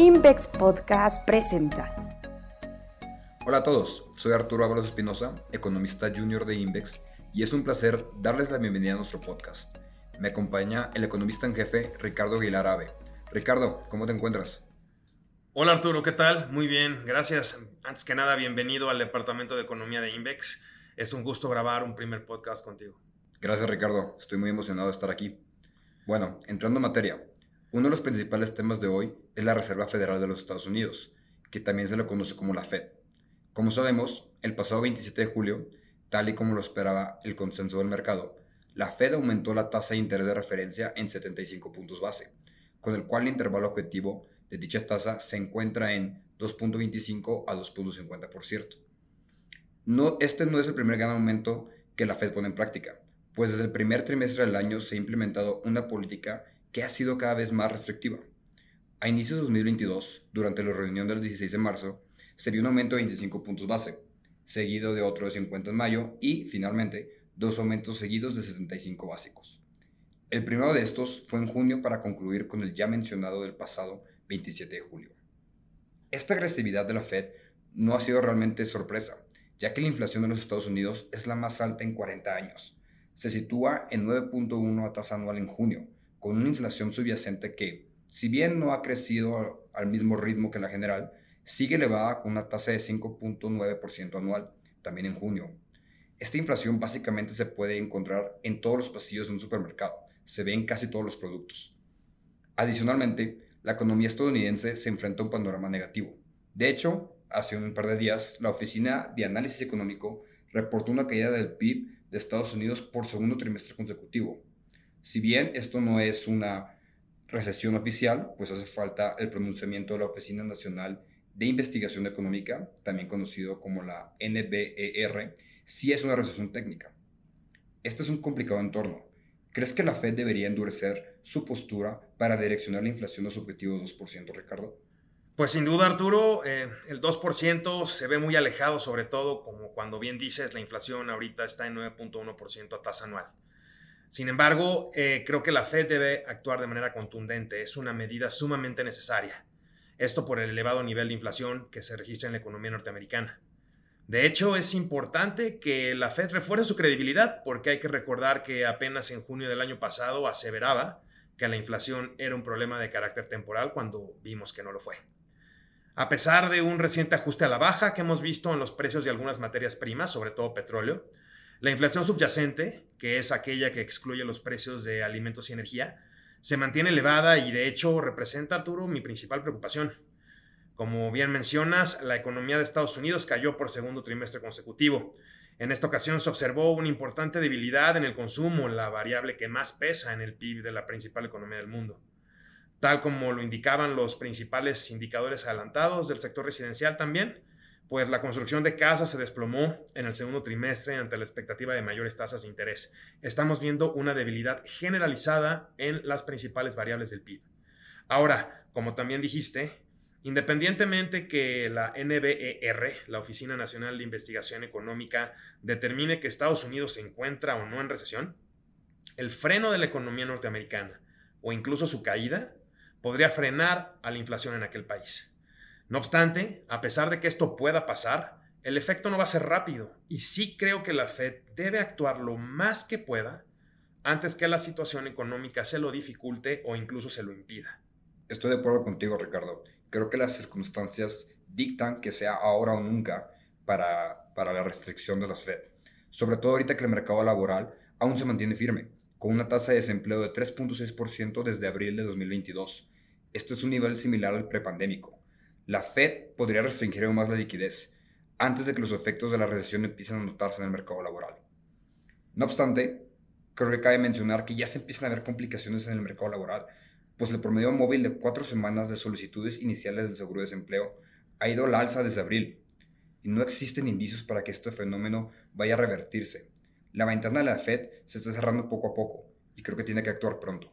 Invex Podcast presenta. Hola a todos, soy Arturo Ábalos Espinosa, economista junior de Invex, y es un placer darles la bienvenida a nuestro podcast. Me acompaña el economista en jefe Ricardo Aguilar Ave. Ricardo, ¿cómo te encuentras? Hola Arturo, ¿qué tal? Muy bien, gracias. Antes que nada, bienvenido al Departamento de Economía de Invex. Es un gusto grabar un primer podcast contigo. Gracias Ricardo, estoy muy emocionado de estar aquí. Bueno, entrando en materia, uno de los principales temas de hoy es la Reserva Federal de los Estados Unidos, que también se le conoce como la Fed. Como sabemos, el pasado 27 de julio, tal y como lo esperaba el consenso del mercado, la Fed aumentó la tasa de interés de referencia en 75 puntos base, con el cual el intervalo objetivo de dicha tasa se encuentra en 2.25 a 2.50%. No, este no es el primer gran aumento que la Fed pone en práctica, pues desde el primer trimestre del año se ha implementado una política que ha sido cada vez más restrictiva. A inicios de 2022, durante la reunión del 16 de marzo, se vio un aumento de 25 puntos base, seguido de otro de 50 en mayo y, finalmente, dos aumentos seguidos de 75 básicos. El primero de estos fue en junio para concluir con el ya mencionado del pasado 27 de julio. Esta agresividad de la Fed no ha sido realmente sorpresa, ya que la inflación de los Estados Unidos es la más alta en 40 años. Se sitúa en 9.1 a tasa anual en junio, con una inflación subyacente que, si bien no ha crecido al mismo ritmo que la general, sigue elevada con una tasa de 5.9% anual, también en junio. Esta inflación básicamente se puede encontrar en todos los pasillos de un supermercado, se ve en casi todos los productos. Adicionalmente, la economía estadounidense se enfrenta a un panorama negativo. De hecho, hace un par de días, la Oficina de Análisis Económico reportó una caída del PIB de Estados Unidos por segundo trimestre consecutivo. Si bien esto no es una recesión oficial, pues hace falta el pronunciamiento de la Oficina Nacional de Investigación Económica, también conocido como la NBER, si es una recesión técnica. Este es un complicado entorno. ¿Crees que la Fed debería endurecer su postura para direccionar la inflación a su objetivo de 2%, Ricardo? Pues sin duda, Arturo, eh, el 2% se ve muy alejado, sobre todo como cuando bien dices, la inflación ahorita está en 9.1% a tasa anual. Sin embargo, eh, creo que la Fed debe actuar de manera contundente. Es una medida sumamente necesaria. Esto por el elevado nivel de inflación que se registra en la economía norteamericana. De hecho, es importante que la Fed refuerce su credibilidad porque hay que recordar que apenas en junio del año pasado aseveraba que la inflación era un problema de carácter temporal cuando vimos que no lo fue. A pesar de un reciente ajuste a la baja que hemos visto en los precios de algunas materias primas, sobre todo petróleo, la inflación subyacente, que es aquella que excluye los precios de alimentos y energía, se mantiene elevada y de hecho representa, Arturo, mi principal preocupación. Como bien mencionas, la economía de Estados Unidos cayó por segundo trimestre consecutivo. En esta ocasión se observó una importante debilidad en el consumo, la variable que más pesa en el PIB de la principal economía del mundo. Tal como lo indicaban los principales indicadores adelantados del sector residencial también, pues la construcción de casas se desplomó en el segundo trimestre ante la expectativa de mayores tasas de interés. Estamos viendo una debilidad generalizada en las principales variables del PIB. Ahora, como también dijiste, independientemente que la NBER, la Oficina Nacional de Investigación Económica, determine que Estados Unidos se encuentra o no en recesión, el freno de la economía norteamericana o incluso su caída podría frenar a la inflación en aquel país. No obstante, a pesar de que esto pueda pasar, el efecto no va a ser rápido y sí creo que la Fed debe actuar lo más que pueda antes que la situación económica se lo dificulte o incluso se lo impida. Estoy de acuerdo contigo, Ricardo. Creo que las circunstancias dictan que sea ahora o nunca para, para la restricción de la Fed. Sobre todo ahorita que el mercado laboral aún se mantiene firme, con una tasa de desempleo de 3.6% desde abril de 2022. Esto es un nivel similar al prepandémico la Fed podría restringir aún más la liquidez antes de que los efectos de la recesión empiecen a notarse en el mercado laboral. No obstante, creo que cabe mencionar que ya se empiezan a ver complicaciones en el mercado laboral, pues el promedio móvil de cuatro semanas de solicitudes iniciales del seguro de desempleo ha ido al alza desde abril, y no existen indicios para que este fenómeno vaya a revertirse. La ventana de la Fed se está cerrando poco a poco, y creo que tiene que actuar pronto.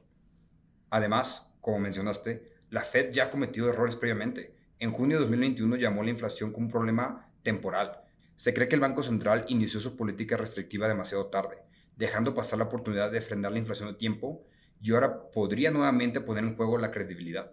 Además, como mencionaste, la Fed ya ha cometido errores previamente, en junio de 2021 llamó la inflación como un problema temporal. Se cree que el Banco Central inició su política restrictiva demasiado tarde, dejando pasar la oportunidad de frenar la inflación a tiempo y ahora podría nuevamente poner en juego la credibilidad.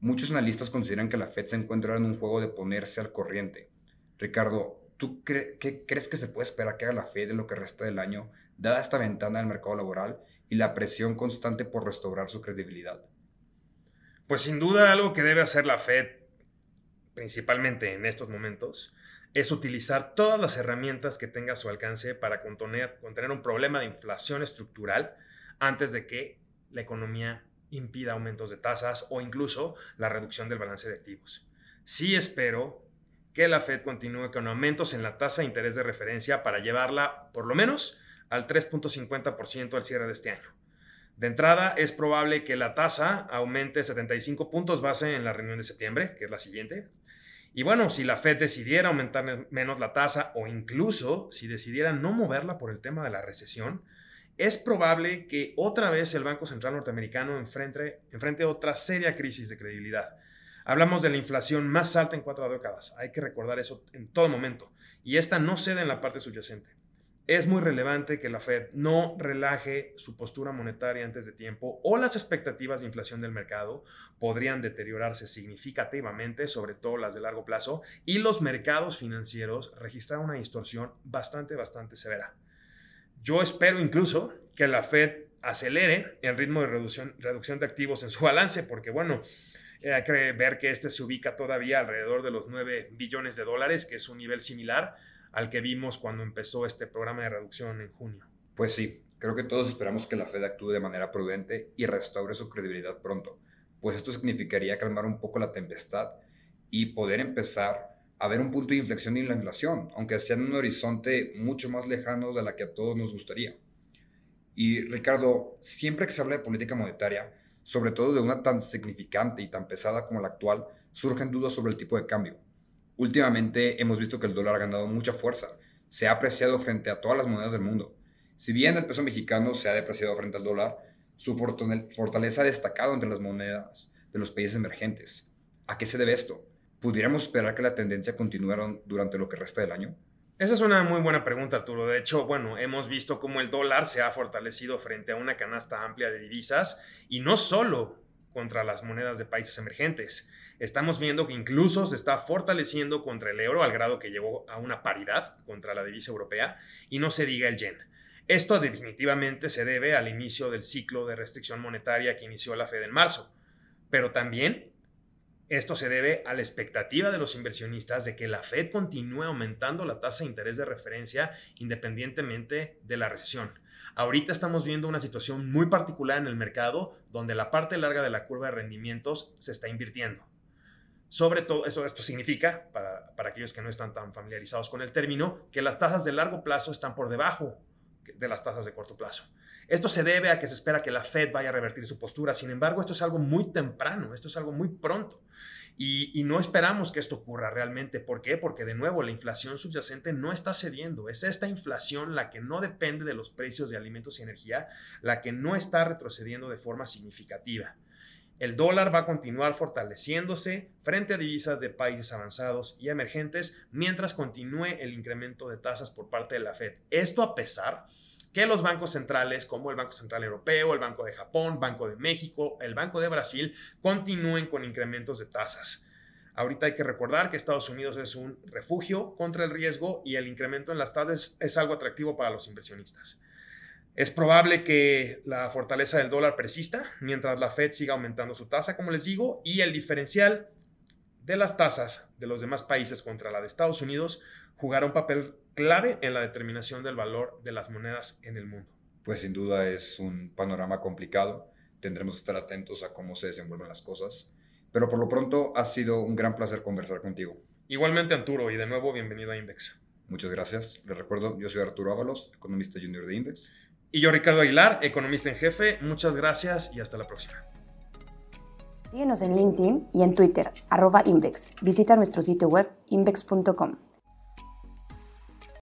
Muchos analistas consideran que la Fed se encuentra en un juego de ponerse al corriente. Ricardo, ¿tú qué crees que se puede esperar que haga la Fed en lo que resta del año, dada esta ventana del mercado laboral y la presión constante por restaurar su credibilidad? Pues sin duda algo que debe hacer la Fed, principalmente en estos momentos, es utilizar todas las herramientas que tenga a su alcance para contener, contener un problema de inflación estructural antes de que la economía impida aumentos de tasas o incluso la reducción del balance de activos. Sí espero que la Fed continúe con aumentos en la tasa de interés de referencia para llevarla por lo menos al 3.50% al cierre de este año. De entrada, es probable que la tasa aumente 75 puntos base en la reunión de septiembre, que es la siguiente. Y bueno, si la Fed decidiera aumentar menos la tasa o incluso si decidiera no moverla por el tema de la recesión, es probable que otra vez el Banco Central norteamericano enfrente, enfrente otra seria crisis de credibilidad. Hablamos de la inflación más alta en cuatro décadas. Hay que recordar eso en todo momento. Y esta no cede en la parte subyacente. Es muy relevante que la Fed no relaje su postura monetaria antes de tiempo o las expectativas de inflación del mercado podrían deteriorarse significativamente, sobre todo las de largo plazo, y los mercados financieros registrar una distorsión bastante, bastante severa. Yo espero incluso que la Fed acelere el ritmo de reducción, de activos en su balance, porque bueno, hay que ver que este se ubica todavía alrededor de los 9 billones de dólares, que es un nivel similar al que vimos cuando empezó este programa de reducción en junio. Pues sí, creo que todos esperamos que la Fed actúe de manera prudente y restaure su credibilidad pronto, pues esto significaría calmar un poco la tempestad y poder empezar a ver un punto de inflexión en la inflación, aunque sea en un horizonte mucho más lejano de la que a todos nos gustaría. Y Ricardo, siempre que se habla de política monetaria, sobre todo de una tan significante y tan pesada como la actual, surgen dudas sobre el tipo de cambio. Últimamente hemos visto que el dólar ha ganado mucha fuerza, se ha apreciado frente a todas las monedas del mundo. Si bien el peso mexicano se ha depreciado frente al dólar, su fortaleza ha destacado entre las monedas de los países emergentes. ¿A qué se debe esto? ¿Pudiéramos esperar que la tendencia continuara durante lo que resta del año? Esa es una muy buena pregunta, Arturo. De hecho, bueno, hemos visto cómo el dólar se ha fortalecido frente a una canasta amplia de divisas y no solo contra las monedas de países emergentes. Estamos viendo que incluso se está fortaleciendo contra el euro al grado que llegó a una paridad contra la divisa europea y no se diga el yen. Esto definitivamente se debe al inicio del ciclo de restricción monetaria que inició la Fed en marzo, pero también esto se debe a la expectativa de los inversionistas de que la Fed continúe aumentando la tasa de interés de referencia independientemente de la recesión. Ahorita estamos viendo una situación muy particular en el mercado donde la parte larga de la curva de rendimientos se está invirtiendo. Sobre todo, esto, esto significa, para, para aquellos que no están tan familiarizados con el término, que las tasas de largo plazo están por debajo de las tasas de corto plazo. Esto se debe a que se espera que la Fed vaya a revertir su postura. Sin embargo, esto es algo muy temprano, esto es algo muy pronto. Y, no esperamos que esto ocurra realmente. ¿Por qué? Porque de nuevo la inflación subyacente no está cediendo. Es esta inflación la que no depende de los precios de alimentos y energía, la que no está retrocediendo de forma significativa. El dólar va a continuar fortaleciéndose frente a divisas de países avanzados y emergentes mientras continúe el incremento de tasas por parte de la Fed. Esto a pesar que los bancos centrales como el Banco Central Europeo, el Banco de Japón, Banco de México, el Banco de Brasil continúen con incrementos de tasas. Ahorita hay que recordar que Estados Unidos es un refugio contra el riesgo y el incremento en las tasas es algo atractivo para los inversionistas. Es probable que la fortaleza del dólar persista mientras la Fed siga aumentando su tasa, como les digo, y el diferencial de las tasas de los demás países contra la de Estados Unidos jugará un papel clave en la determinación del valor de las monedas en el mundo. Pues sin duda es un panorama complicado. Tendremos que estar atentos a cómo se desenvuelven las cosas. Pero por lo pronto ha sido un gran placer conversar contigo. Igualmente, Arturo, y de nuevo bienvenido a Index. Muchas gracias. Les recuerdo, yo soy Arturo Ábalos, economista junior de Index. Y yo, Ricardo Aguilar, economista en jefe. Muchas gracias y hasta la próxima. Síguenos en LinkedIn y en Twitter, arroba Index. Visita nuestro sitio web index.com.